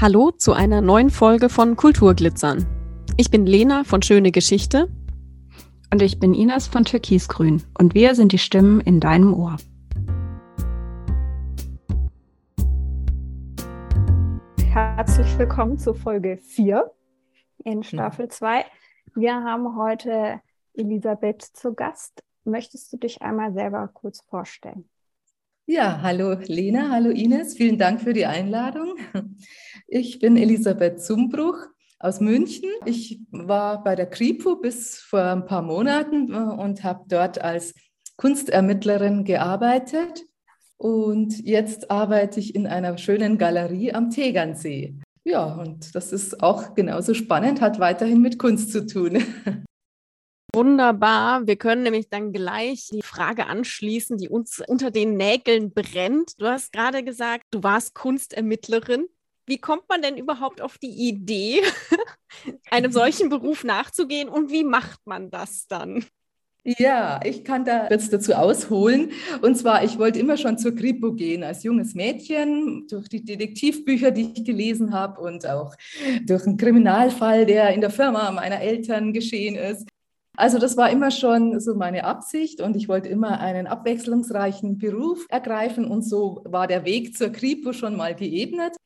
Hallo zu einer neuen Folge von Kulturglitzern. Ich bin Lena von Schöne Geschichte. Und ich bin Ines von Türkisgrün. Und wir sind die Stimmen in deinem Ohr. Herzlich willkommen zu Folge 4 in Staffel 2. Wir haben heute Elisabeth zu Gast. Möchtest du dich einmal selber kurz vorstellen? Ja, hallo Lena, hallo Ines, vielen Dank für die Einladung. Ich bin Elisabeth Zumbruch aus München. Ich war bei der Kripo bis vor ein paar Monaten äh, und habe dort als Kunstermittlerin gearbeitet. Und jetzt arbeite ich in einer schönen Galerie am Tegernsee. Ja, und das ist auch genauso spannend, hat weiterhin mit Kunst zu tun. Wunderbar. Wir können nämlich dann gleich die Frage anschließen, die uns unter den Nägeln brennt. Du hast gerade gesagt, du warst Kunstermittlerin. Wie kommt man denn überhaupt auf die Idee, einem solchen Beruf nachzugehen und wie macht man das dann? Ja, ich kann da jetzt dazu ausholen. Und zwar, ich wollte immer schon zur Kripo gehen als junges Mädchen, durch die Detektivbücher, die ich gelesen habe und auch durch einen Kriminalfall, der in der Firma meiner Eltern geschehen ist. Also das war immer schon so meine Absicht und ich wollte immer einen abwechslungsreichen Beruf ergreifen und so war der Weg zur Kripo schon mal geebnet.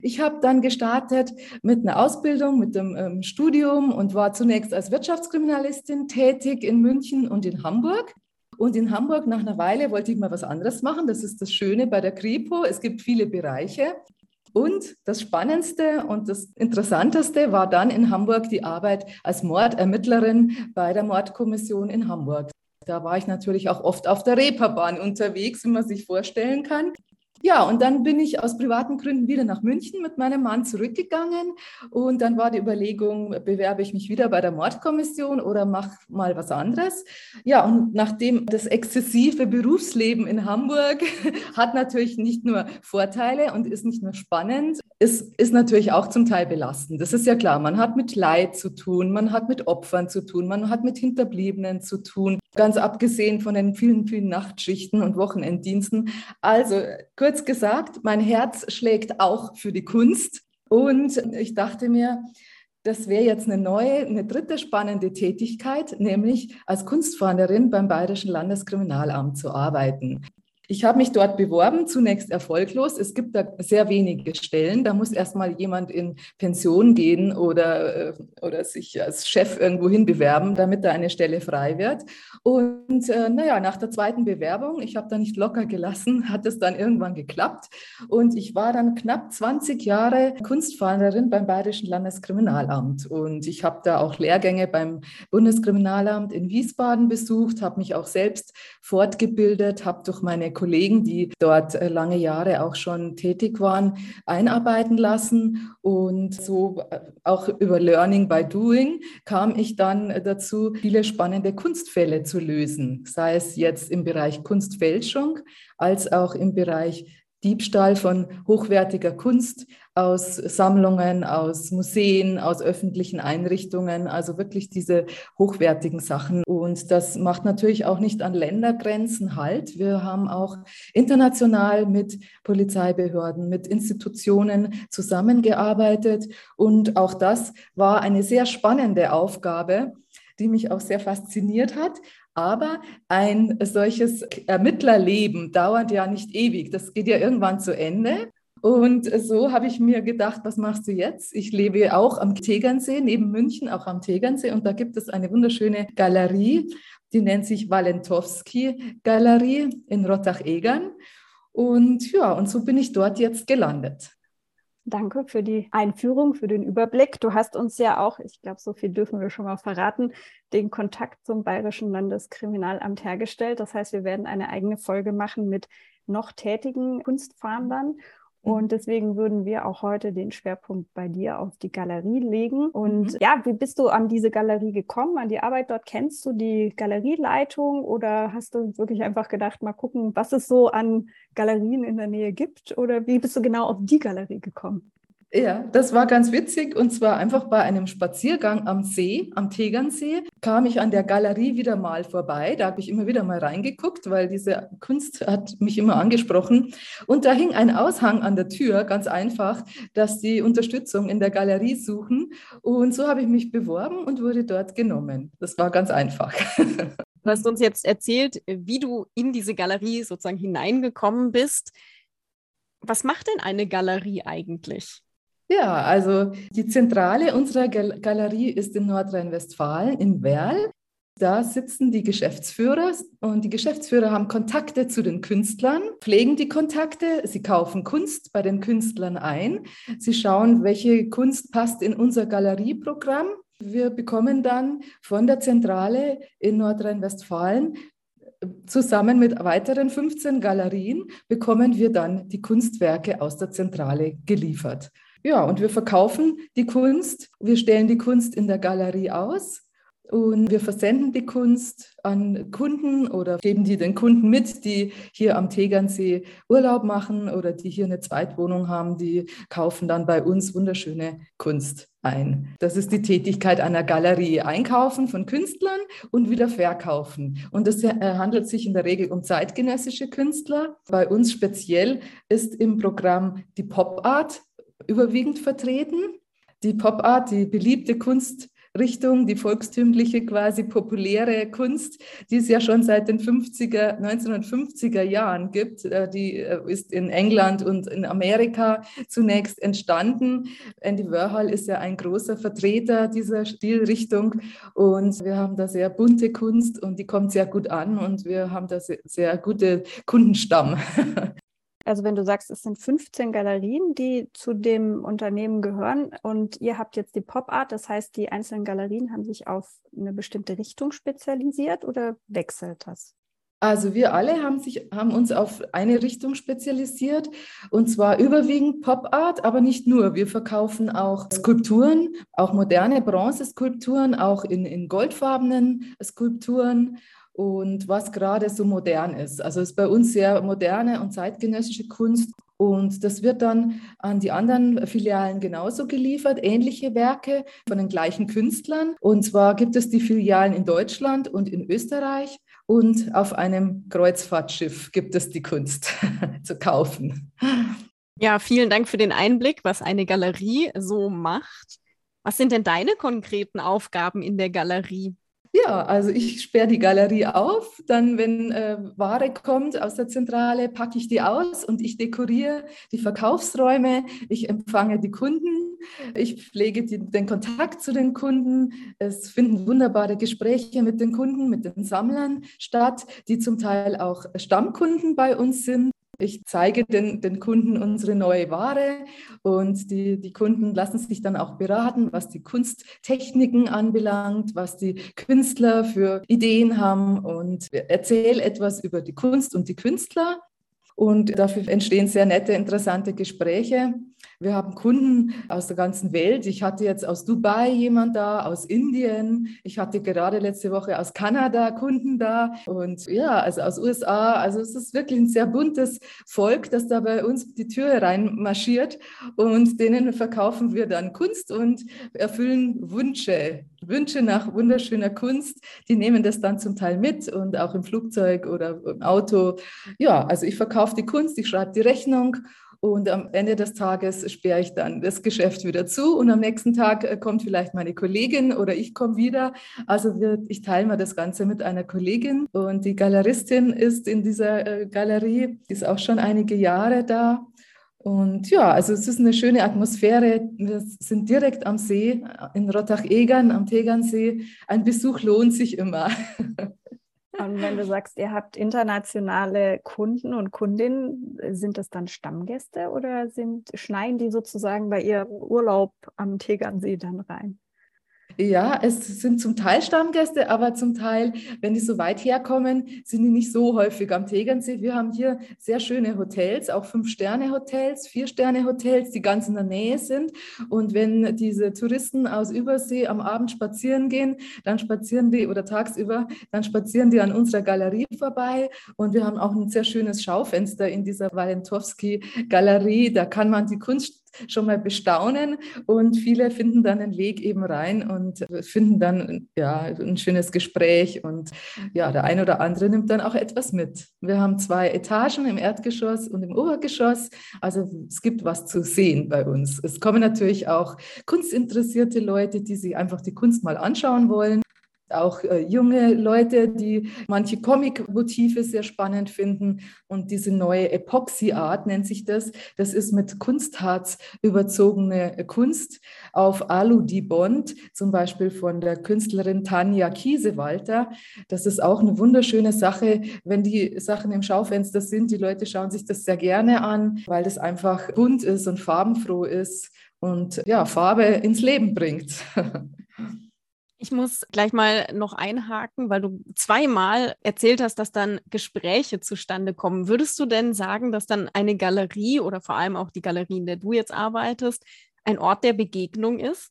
Ich habe dann gestartet mit einer Ausbildung, mit dem ähm, Studium und war zunächst als Wirtschaftskriminalistin tätig in München und in Hamburg. Und in Hamburg nach einer Weile wollte ich mal was anderes machen. Das ist das Schöne bei der Kripo. Es gibt viele Bereiche. Und das Spannendste und das Interessanteste war dann in Hamburg die Arbeit als Mordermittlerin bei der Mordkommission in Hamburg. Da war ich natürlich auch oft auf der Reeperbahn unterwegs, wie man sich vorstellen kann. Ja, und dann bin ich aus privaten Gründen wieder nach München mit meinem Mann zurückgegangen. Und dann war die Überlegung, bewerbe ich mich wieder bei der Mordkommission oder mache mal was anderes. Ja, und nachdem das exzessive Berufsleben in Hamburg hat natürlich nicht nur Vorteile und ist nicht nur spannend, es ist natürlich auch zum Teil belastend. Das ist ja klar, man hat mit Leid zu tun, man hat mit Opfern zu tun, man hat mit Hinterbliebenen zu tun, ganz abgesehen von den vielen, vielen Nachtschichten und Wochenenddiensten. Also kurz gesagt, mein Herz schlägt auch für die Kunst und ich dachte mir, das wäre jetzt eine neue, eine dritte spannende Tätigkeit, nämlich als Kunstfahnderin beim Bayerischen Landeskriminalamt zu arbeiten. Ich habe mich dort beworben, zunächst erfolglos. Es gibt da sehr wenige Stellen. Da muss erstmal jemand in Pension gehen oder, äh, oder sich als Chef irgendwo hin bewerben, damit da eine Stelle frei wird. Und äh, naja, nach der zweiten Bewerbung, ich habe da nicht locker gelassen, hat es dann irgendwann geklappt. Und ich war dann knapp 20 Jahre Kunstfahrerin beim Bayerischen Landeskriminalamt. Und ich habe da auch Lehrgänge beim Bundeskriminalamt in Wiesbaden besucht, habe mich auch selbst fortgebildet, habe durch meine Kollegen, die dort äh, lange Jahre auch schon tätig waren, einarbeiten lassen. Und so äh, auch über Learning by Doing kam ich dann dazu, viele spannende Kunstfälle zu lösen, sei es jetzt im Bereich Kunstfälschung als auch im Bereich Diebstahl von hochwertiger Kunst aus Sammlungen, aus Museen, aus öffentlichen Einrichtungen, also wirklich diese hochwertigen Sachen. Und das macht natürlich auch nicht an Ländergrenzen Halt. Wir haben auch international mit Polizeibehörden, mit Institutionen zusammengearbeitet. Und auch das war eine sehr spannende Aufgabe, die mich auch sehr fasziniert hat. Aber ein solches Ermittlerleben dauert ja nicht ewig. Das geht ja irgendwann zu Ende. Und so habe ich mir gedacht, was machst du jetzt? Ich lebe auch am Tegernsee, neben München, auch am Tegernsee. Und da gibt es eine wunderschöne Galerie, die nennt sich Walentowski Galerie in Rottach-Egern. Und ja, und so bin ich dort jetzt gelandet. Danke für die Einführung, für den Überblick. Du hast uns ja auch, ich glaube, so viel dürfen wir schon mal verraten, den Kontakt zum Bayerischen Landeskriminalamt hergestellt. Das heißt, wir werden eine eigene Folge machen mit noch tätigen Kunstfahndern. Und deswegen würden wir auch heute den Schwerpunkt bei dir auf die Galerie legen. Und mhm. ja, wie bist du an diese Galerie gekommen, an die Arbeit dort? Kennst du die Galerieleitung oder hast du wirklich einfach gedacht, mal gucken, was es so an Galerien in der Nähe gibt? Oder wie bist du genau auf die Galerie gekommen? Ja, das war ganz witzig und zwar einfach bei einem Spaziergang am See, am Tegernsee, kam ich an der Galerie wieder mal vorbei. Da habe ich immer wieder mal reingeguckt, weil diese Kunst hat mich immer angesprochen. Und da hing ein Aushang an der Tür, ganz einfach, dass die Unterstützung in der Galerie suchen. Und so habe ich mich beworben und wurde dort genommen. Das war ganz einfach. Du hast uns jetzt erzählt, wie du in diese Galerie sozusagen hineingekommen bist. Was macht denn eine Galerie eigentlich? Ja, also die Zentrale unserer Galerie ist in Nordrhein-Westfalen, in Werl. Da sitzen die Geschäftsführer und die Geschäftsführer haben Kontakte zu den Künstlern, pflegen die Kontakte, sie kaufen Kunst bei den Künstlern ein, sie schauen, welche Kunst passt in unser Galerieprogramm. Wir bekommen dann von der Zentrale in Nordrhein-Westfalen zusammen mit weiteren 15 Galerien bekommen wir dann die Kunstwerke aus der Zentrale geliefert. Ja, und wir verkaufen die Kunst. Wir stellen die Kunst in der Galerie aus und wir versenden die Kunst an Kunden oder geben die den Kunden mit, die hier am Tegernsee Urlaub machen oder die hier eine Zweitwohnung haben, die kaufen dann bei uns wunderschöne Kunst ein. Das ist die Tätigkeit einer Galerie. Einkaufen von Künstlern und wieder verkaufen. Und es handelt sich in der Regel um zeitgenössische Künstler. Bei uns speziell ist im Programm die Pop Art überwiegend vertreten. Die Pop Art, die beliebte Kunstrichtung, die volkstümliche, quasi populäre Kunst, die es ja schon seit den 50er, 1950er Jahren gibt, äh, die äh, ist in England und in Amerika zunächst entstanden. Andy Warhol ist ja ein großer Vertreter dieser Stilrichtung und wir haben da sehr bunte Kunst und die kommt sehr gut an und wir haben da sehr, sehr gute Kundenstamm. Also wenn du sagst, es sind 15 Galerien, die zu dem Unternehmen gehören und ihr habt jetzt die Pop Art, das heißt, die einzelnen Galerien haben sich auf eine bestimmte Richtung spezialisiert oder wechselt das? Also wir alle haben, sich, haben uns auf eine Richtung spezialisiert und zwar überwiegend Pop Art, aber nicht nur. Wir verkaufen auch Skulpturen, auch moderne Bronzeskulpturen, auch in, in goldfarbenen Skulpturen und was gerade so modern ist. Also es ist bei uns sehr moderne und zeitgenössische Kunst und das wird dann an die anderen Filialen genauso geliefert, ähnliche Werke von den gleichen Künstlern. Und zwar gibt es die Filialen in Deutschland und in Österreich und auf einem Kreuzfahrtschiff gibt es die Kunst zu kaufen. Ja, vielen Dank für den Einblick, was eine Galerie so macht. Was sind denn deine konkreten Aufgaben in der Galerie? Ja, also ich sperre die Galerie auf, dann, wenn äh, Ware kommt aus der Zentrale, packe ich die aus und ich dekoriere die Verkaufsräume, ich empfange die Kunden, ich pflege die, den Kontakt zu den Kunden. Es finden wunderbare Gespräche mit den Kunden, mit den Sammlern statt, die zum Teil auch Stammkunden bei uns sind. Ich zeige den, den Kunden unsere neue Ware und die, die Kunden lassen sich dann auch beraten, was die Kunsttechniken anbelangt, was die Künstler für Ideen haben und erzähle etwas über die Kunst und die Künstler. Und dafür entstehen sehr nette, interessante Gespräche. Wir haben Kunden aus der ganzen Welt. Ich hatte jetzt aus Dubai jemand da, aus Indien. Ich hatte gerade letzte Woche aus Kanada Kunden da und ja, also aus USA. Also es ist wirklich ein sehr buntes Volk, das da bei uns die Tür reinmarschiert und denen verkaufen wir dann Kunst und erfüllen Wünsche. Wünsche nach wunderschöner Kunst, die nehmen das dann zum Teil mit und auch im Flugzeug oder im Auto. Ja, also ich verkaufe die Kunst, ich schreibe die Rechnung und am Ende des Tages sperre ich dann das Geschäft wieder zu und am nächsten Tag äh, kommt vielleicht meine Kollegin oder ich komme wieder. Also wir, ich teile mir das Ganze mit einer Kollegin und die Galeristin ist in dieser äh, Galerie, ist auch schon einige Jahre da. Und ja, also es ist eine schöne Atmosphäre. Wir sind direkt am See in Rottach-Egern am Tegernsee. Ein Besuch lohnt sich immer. Und wenn du sagst, ihr habt internationale Kunden und Kundinnen, sind das dann Stammgäste oder sind, schneiden die sozusagen bei ihrem Urlaub am Tegernsee dann rein? Ja, es sind zum Teil Stammgäste, aber zum Teil, wenn die so weit herkommen, sind die nicht so häufig am Tegernsee. Wir haben hier sehr schöne Hotels, auch Fünf-Sterne-Hotels, Vier-Sterne-Hotels, die ganz in der Nähe sind. Und wenn diese Touristen aus Übersee am Abend spazieren gehen, dann spazieren die oder tagsüber, dann spazieren die an unserer Galerie vorbei. Und wir haben auch ein sehr schönes Schaufenster in dieser Walentowski-Galerie. Da kann man die Kunst schon mal bestaunen und viele finden dann einen Weg eben rein und finden dann ja ein schönes Gespräch und ja, der eine oder andere nimmt dann auch etwas mit. Wir haben zwei Etagen im Erdgeschoss und im Obergeschoss, also es gibt was zu sehen bei uns. Es kommen natürlich auch kunstinteressierte Leute, die sich einfach die Kunst mal anschauen wollen auch äh, junge Leute, die manche Comic-Motive sehr spannend finden. Und diese neue Epoxy-Art nennt sich das. Das ist mit Kunstharz überzogene Kunst auf Alu-Dibond, zum Beispiel von der Künstlerin Tanja Kiesewalter. Das ist auch eine wunderschöne Sache, wenn die Sachen im Schaufenster sind. Die Leute schauen sich das sehr gerne an, weil das einfach bunt ist und farbenfroh ist und ja, Farbe ins Leben bringt. Ich muss gleich mal noch einhaken, weil du zweimal erzählt hast, dass dann Gespräche zustande kommen. Würdest du denn sagen, dass dann eine Galerie oder vor allem auch die Galerie, in der du jetzt arbeitest, ein Ort der Begegnung ist?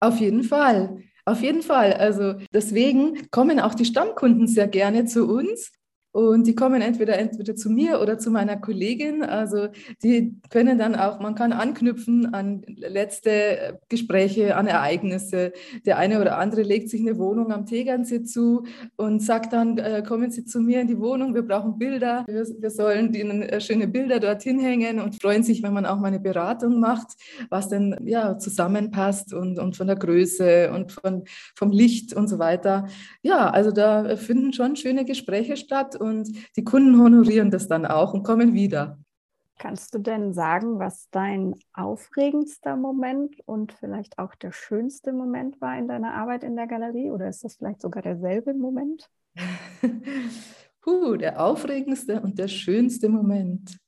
Auf jeden Fall. Auf jeden Fall. Also deswegen kommen auch die Stammkunden sehr gerne zu uns, und die kommen entweder, entweder zu mir oder zu meiner Kollegin. Also die können dann auch, man kann anknüpfen an letzte Gespräche, an Ereignisse. Der eine oder andere legt sich eine Wohnung am Tegernsee zu und sagt dann, äh, kommen Sie zu mir in die Wohnung, wir brauchen Bilder. Wir, wir sollen Ihnen äh, schöne Bilder dorthin hängen und freuen sich, wenn man auch mal eine Beratung macht, was denn ja, zusammenpasst und, und von der Größe und von, vom Licht und so weiter. Ja, also da finden schon schöne Gespräche statt und die Kunden honorieren das dann auch und kommen wieder. Kannst du denn sagen, was dein aufregendster Moment und vielleicht auch der schönste Moment war in deiner Arbeit in der Galerie? Oder ist das vielleicht sogar derselbe Moment? Puh, der aufregendste und der schönste Moment.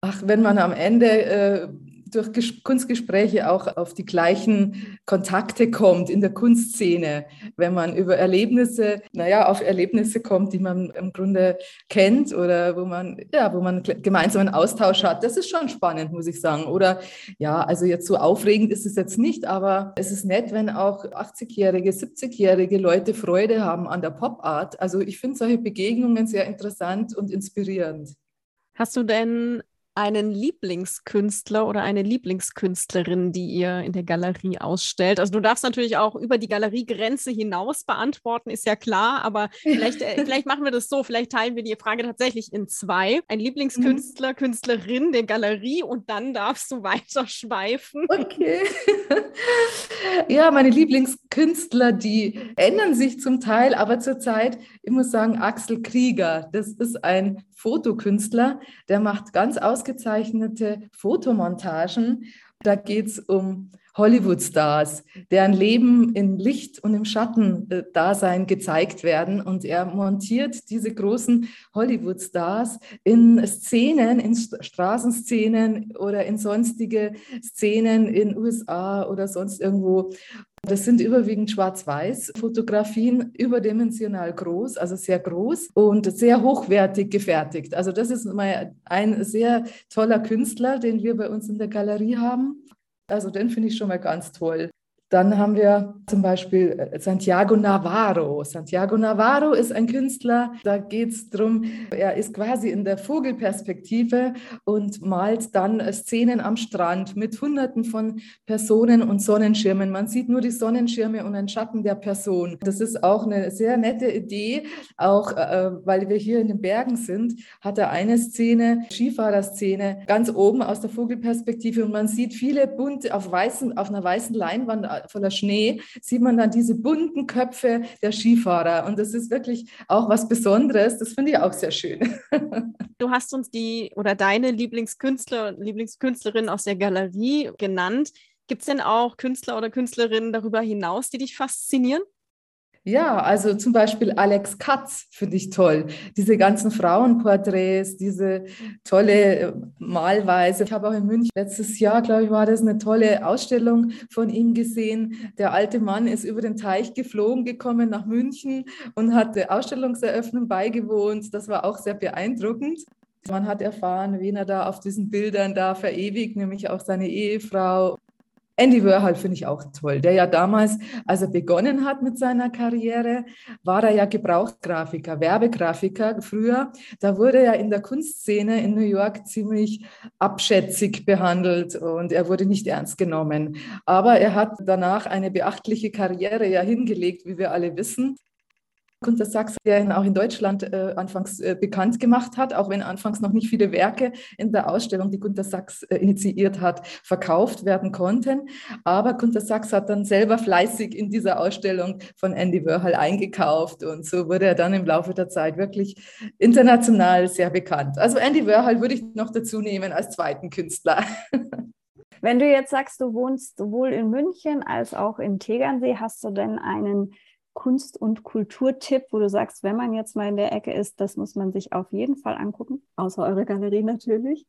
Ach, wenn man am Ende äh, durch Kunstgespräche auch auf die gleichen Kontakte kommt in der Kunstszene, wenn man über Erlebnisse, naja, auf Erlebnisse kommt, die man im Grunde kennt oder wo man, ja, wo man gemeinsam einen Austausch hat. Das ist schon spannend, muss ich sagen. Oder ja, also jetzt so aufregend ist es jetzt nicht, aber es ist nett, wenn auch 80-jährige, 70-jährige Leute Freude haben an der Pop-Art. Also ich finde solche Begegnungen sehr interessant und inspirierend. Hast du denn einen Lieblingskünstler oder eine Lieblingskünstlerin, die ihr in der Galerie ausstellt? Also du darfst natürlich auch über die Galeriegrenze hinaus beantworten, ist ja klar, aber vielleicht, äh, vielleicht machen wir das so, vielleicht teilen wir die Frage tatsächlich in zwei. Ein Lieblingskünstler, mhm. Künstlerin der Galerie und dann darfst du weiter schweifen. Okay. ja, meine Lieblingskünstler, die ändern sich zum Teil, aber zurzeit, ich muss sagen, Axel Krieger, das ist ein Fotokünstler, der macht ganz ausgezeichnete Fotomontagen. Da geht es um Hollywood-Stars, deren Leben in Licht und im Schatten-Dasein gezeigt werden. Und er montiert diese großen Hollywood-Stars in Szenen, in Straßenszenen oder in sonstige Szenen in USA oder sonst irgendwo. Das sind überwiegend Schwarz-Weiß-Fotografien, überdimensional groß, also sehr groß und sehr hochwertig gefertigt. Also das ist mal ein sehr toller Künstler, den wir bei uns in der Galerie haben. Also den finde ich schon mal ganz toll. Dann haben wir zum Beispiel äh, Santiago Navarro. Santiago Navarro ist ein Künstler, da geht es darum, er ist quasi in der Vogelperspektive und malt dann Szenen am Strand mit Hunderten von Personen und Sonnenschirmen. Man sieht nur die Sonnenschirme und einen Schatten der Person. Das ist auch eine sehr nette Idee, auch äh, weil wir hier in den Bergen sind, hat er eine Szene, Skifahrerszene, ganz oben aus der Vogelperspektive und man sieht viele bunte, auf, weißen, auf einer weißen Leinwand voller Schnee, sieht man dann diese bunten Köpfe der Skifahrer. Und das ist wirklich auch was Besonderes. Das finde ich auch sehr schön. Du hast uns die oder deine Lieblingskünstler und Lieblingskünstlerin aus der Galerie genannt. Gibt es denn auch Künstler oder Künstlerinnen darüber hinaus, die dich faszinieren? Ja, also zum Beispiel Alex Katz finde ich toll. Diese ganzen Frauenporträts, diese tolle äh, Malweise. Ich habe auch in München letztes Jahr, glaube ich, war das eine tolle Ausstellung von ihm gesehen. Der alte Mann ist über den Teich geflogen gekommen nach München und hat der Ausstellungseröffnung beigewohnt. Das war auch sehr beeindruckend. Man hat erfahren, wen er da auf diesen Bildern da verewigt, nämlich auch seine Ehefrau. Andy Warhol finde ich auch toll, der ja damals, als er begonnen hat mit seiner Karriere, war er ja Gebrauchsgrafiker, Werbegrafiker früher. Da wurde er in der Kunstszene in New York ziemlich abschätzig behandelt und er wurde nicht ernst genommen. Aber er hat danach eine beachtliche Karriere ja hingelegt, wie wir alle wissen. Gunter Sachs, der ihn auch in Deutschland äh, anfangs äh, bekannt gemacht hat, auch wenn anfangs noch nicht viele Werke in der Ausstellung, die Gunter Sachs äh, initiiert hat, verkauft werden konnten. Aber Gunter Sachs hat dann selber fleißig in dieser Ausstellung von Andy Warhol eingekauft und so wurde er dann im Laufe der Zeit wirklich international sehr bekannt. Also Andy Warhol würde ich noch dazu nehmen als zweiten Künstler. Wenn du jetzt sagst, du wohnst sowohl in München als auch in Tegernsee, hast du denn einen Kunst- und Kulturtipp, wo du sagst, wenn man jetzt mal in der Ecke ist, das muss man sich auf jeden Fall angucken, außer eure Galerie natürlich?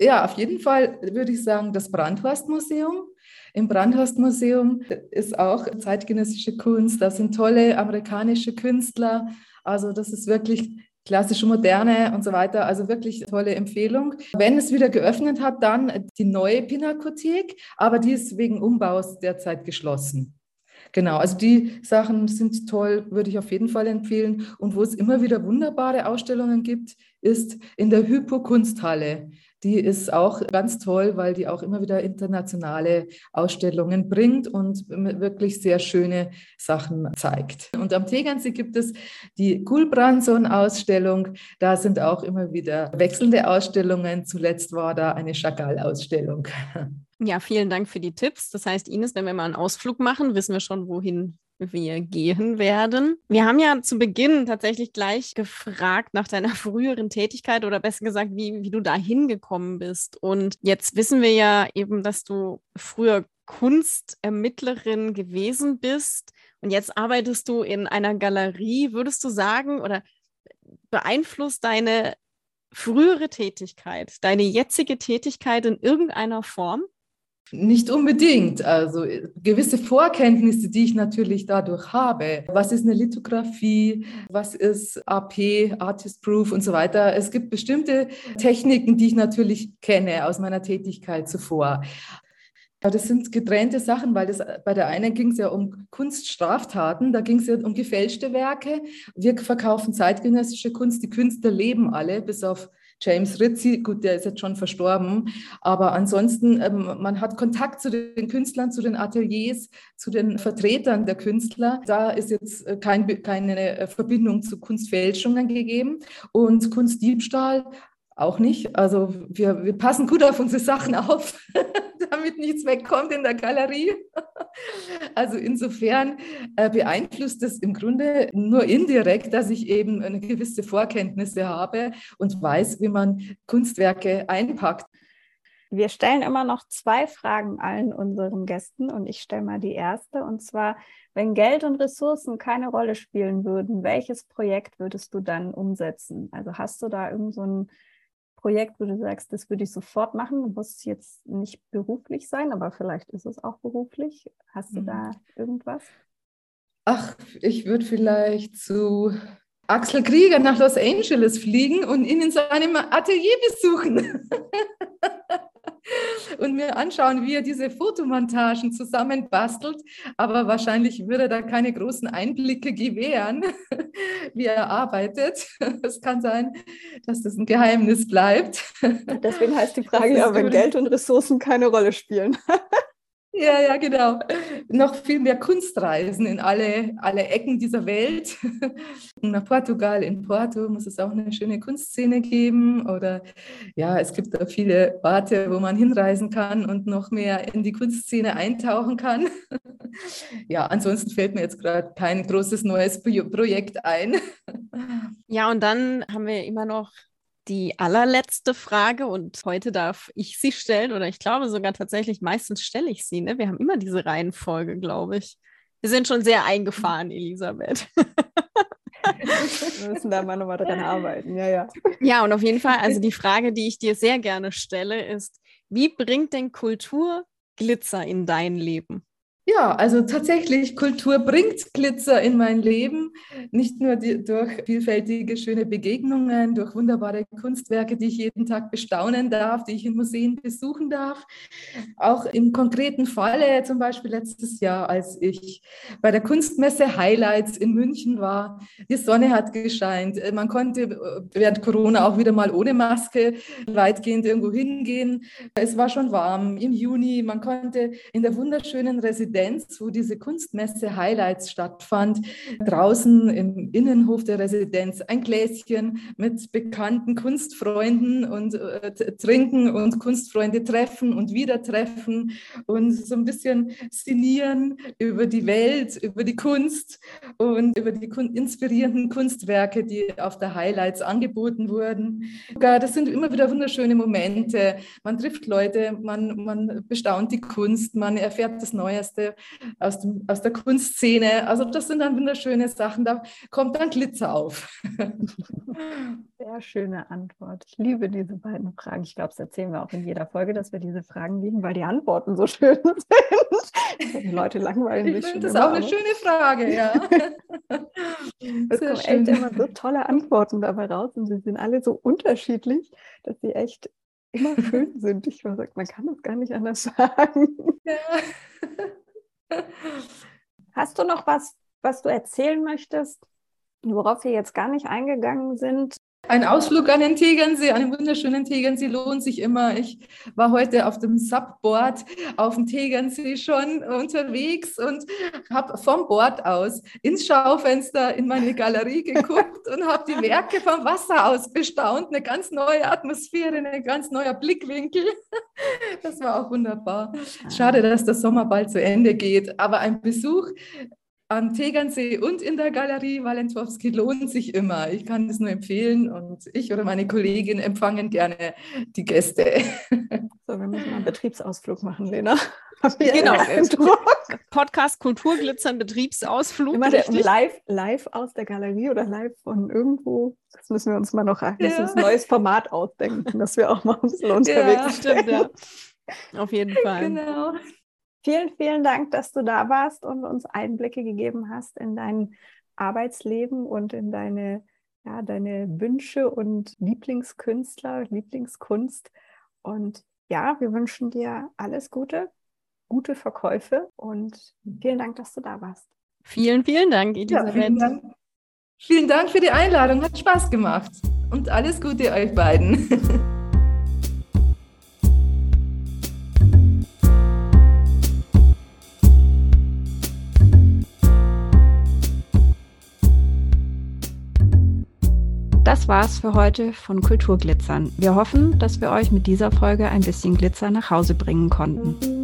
Ja, auf jeden Fall würde ich sagen, das Brandhorst-Museum. Im Brandhorst-Museum ist auch zeitgenössische Kunst, da sind tolle amerikanische Künstler. Also das ist wirklich klassische Moderne und so weiter. Also wirklich tolle Empfehlung. Wenn es wieder geöffnet hat, dann die neue Pinakothek, aber die ist wegen Umbaus derzeit geschlossen. Genau, also die Sachen sind toll, würde ich auf jeden Fall empfehlen. Und wo es immer wieder wunderbare Ausstellungen gibt, ist in der Hypo-Kunsthalle. Die ist auch ganz toll, weil die auch immer wieder internationale Ausstellungen bringt und wirklich sehr schöne Sachen zeigt. Und am Tegernsee gibt es die Gulbranson-Ausstellung. Da sind auch immer wieder wechselnde Ausstellungen. Zuletzt war da eine Chagall-Ausstellung. Ja, vielen Dank für die Tipps. Das heißt, Ines, wenn wir mal einen Ausflug machen, wissen wir schon, wohin wir gehen werden. Wir haben ja zu Beginn tatsächlich gleich gefragt nach deiner früheren Tätigkeit oder besser gesagt, wie, wie du da hingekommen bist. Und jetzt wissen wir ja eben, dass du früher Kunstermittlerin gewesen bist und jetzt arbeitest du in einer Galerie. Würdest du sagen oder beeinflusst deine frühere Tätigkeit, deine jetzige Tätigkeit in irgendeiner Form? Nicht unbedingt. Also gewisse Vorkenntnisse, die ich natürlich dadurch habe. Was ist eine Lithografie? Was ist AP, Artist Proof und so weiter? Es gibt bestimmte Techniken, die ich natürlich kenne aus meiner Tätigkeit zuvor. Das sind getrennte Sachen, weil das, bei der einen ging es ja um Kunststraftaten, da ging es ja um gefälschte Werke. Wir verkaufen zeitgenössische Kunst, die Künstler leben alle, bis auf James Rizzi, gut, der ist jetzt schon verstorben, aber ansonsten, ähm, man hat Kontakt zu den Künstlern, zu den Ateliers, zu den Vertretern der Künstler. Da ist jetzt äh, kein, keine äh, Verbindung zu Kunstfälschungen gegeben und Kunstdiebstahl auch nicht. Also wir, wir passen gut auf unsere Sachen auf, damit nichts wegkommt in der Galerie. Also insofern äh, beeinflusst es im Grunde nur indirekt, dass ich eben eine gewisse Vorkenntnisse habe und weiß, wie man Kunstwerke einpackt. Wir stellen immer noch zwei Fragen allen unseren Gästen und ich stelle mal die erste und zwar, wenn Geld und Ressourcen keine Rolle spielen würden, welches Projekt würdest du dann umsetzen? Also hast du da irgend so Projekt, wo du sagst, das würde ich sofort machen, muss jetzt nicht beruflich sein, aber vielleicht ist es auch beruflich. Hast du mhm. da irgendwas? Ach, ich würde vielleicht zu Axel Krieger nach Los Angeles fliegen und ihn in seinem Atelier besuchen. und mir anschauen, wie er diese Fotomontagen zusammenbastelt. Aber wahrscheinlich würde er da keine großen Einblicke gewähren, wie er arbeitet. Es kann sein, dass das ein Geheimnis bleibt. Deswegen heißt die Frage ja, wenn Geld und Ressourcen keine Rolle spielen. Ja, ja, genau. Noch viel mehr Kunstreisen in alle, alle Ecken dieser Welt. Nach Portugal, in Porto muss es auch eine schöne Kunstszene geben. Oder ja, es gibt da viele Orte, wo man hinreisen kann und noch mehr in die Kunstszene eintauchen kann. Ja, ansonsten fällt mir jetzt gerade kein großes neues Projekt ein. Ja, und dann haben wir immer noch die allerletzte Frage und heute darf ich sie stellen oder ich glaube sogar tatsächlich, meistens stelle ich sie. Ne? Wir haben immer diese Reihenfolge, glaube ich. Wir sind schon sehr eingefahren, Elisabeth. Wir müssen da mal nochmal dran arbeiten, ja, ja. Ja, und auf jeden Fall, also die Frage, die ich dir sehr gerne stelle, ist, wie bringt denn Kultur Glitzer in dein Leben? Ja, also tatsächlich, Kultur bringt Glitzer in mein Leben. Nicht nur die, durch vielfältige, schöne Begegnungen, durch wunderbare Kunstwerke, die ich jeden Tag bestaunen darf, die ich in Museen besuchen darf. Auch im konkreten Falle, zum Beispiel letztes Jahr, als ich bei der Kunstmesse Highlights in München war. Die Sonne hat gescheint. Man konnte während Corona auch wieder mal ohne Maske weitgehend irgendwo hingehen. Es war schon warm im Juni. Man konnte in der wunderschönen Residenz Residenz, wo diese Kunstmesse Highlights stattfand, draußen im Innenhof der Residenz ein Gläschen mit bekannten Kunstfreunden und äh, trinken und Kunstfreunde treffen und wieder treffen und so ein bisschen sinnieren über die Welt, über die Kunst und über die kun inspirierenden Kunstwerke, die auf der Highlights angeboten wurden. Das sind immer wieder wunderschöne Momente. Man trifft Leute, man, man bestaunt die Kunst, man erfährt das Neueste aus, dem, aus der Kunstszene. Also das sind dann wunderschöne Sachen, da kommt dann Glitzer auf. Sehr schöne Antwort. Ich liebe diese beiden Fragen. Ich glaube, das erzählen wir auch in jeder Folge, dass wir diese Fragen lieben, weil die Antworten so schön sind. Die Leute langweilen sich. Ich finde das auch eine schöne Frage, ja. es kommen schön. echt immer so tolle Antworten dabei raus und sie sind alle so unterschiedlich, dass sie echt immer schön sind. Ich sage, man kann das gar nicht anders sagen. Ja. Hast du noch was, was du erzählen möchtest, worauf wir jetzt gar nicht eingegangen sind? Ein Ausflug an den Tegernsee, an den wunderschönen Tegernsee lohnt sich immer. Ich war heute auf dem Subboard auf dem Tegernsee schon unterwegs und habe vom Board aus ins Schaufenster in meine Galerie geguckt und habe die Werke vom Wasser aus bestaunt. Eine ganz neue Atmosphäre, ein ganz neuer Blickwinkel. Das war auch wunderbar. Schade, dass der Sommer bald zu Ende geht, aber ein Besuch am Tegernsee und in der Galerie Walentowski lohnt sich immer. Ich kann es nur empfehlen und ich oder meine Kollegin empfangen gerne die Gäste. So, wir müssen mal einen Betriebsausflug machen, Lena. Genau. Podcast Kulturglitzern Betriebsausflug. Immer der, live, live aus der Galerie oder live von irgendwo. Das müssen wir uns mal noch ja. ein neues Format ausdenken, dass wir auch mal ein bisschen unterwegs ja, sind. Stimmt, ja. Auf jeden Fall. Genau. Vielen, vielen Dank, dass du da warst und uns Einblicke gegeben hast in dein Arbeitsleben und in deine, ja, deine Wünsche und Lieblingskünstler, Lieblingskunst. Und ja, wir wünschen dir alles Gute, gute Verkäufe und vielen Dank, dass du da warst. Vielen, vielen Dank, Elisabeth. Ja, vielen, Dank. vielen Dank für die Einladung, hat Spaß gemacht und alles Gute euch beiden. Das war's für heute von Kulturglitzern. Wir hoffen, dass wir euch mit dieser Folge ein bisschen Glitzer nach Hause bringen konnten.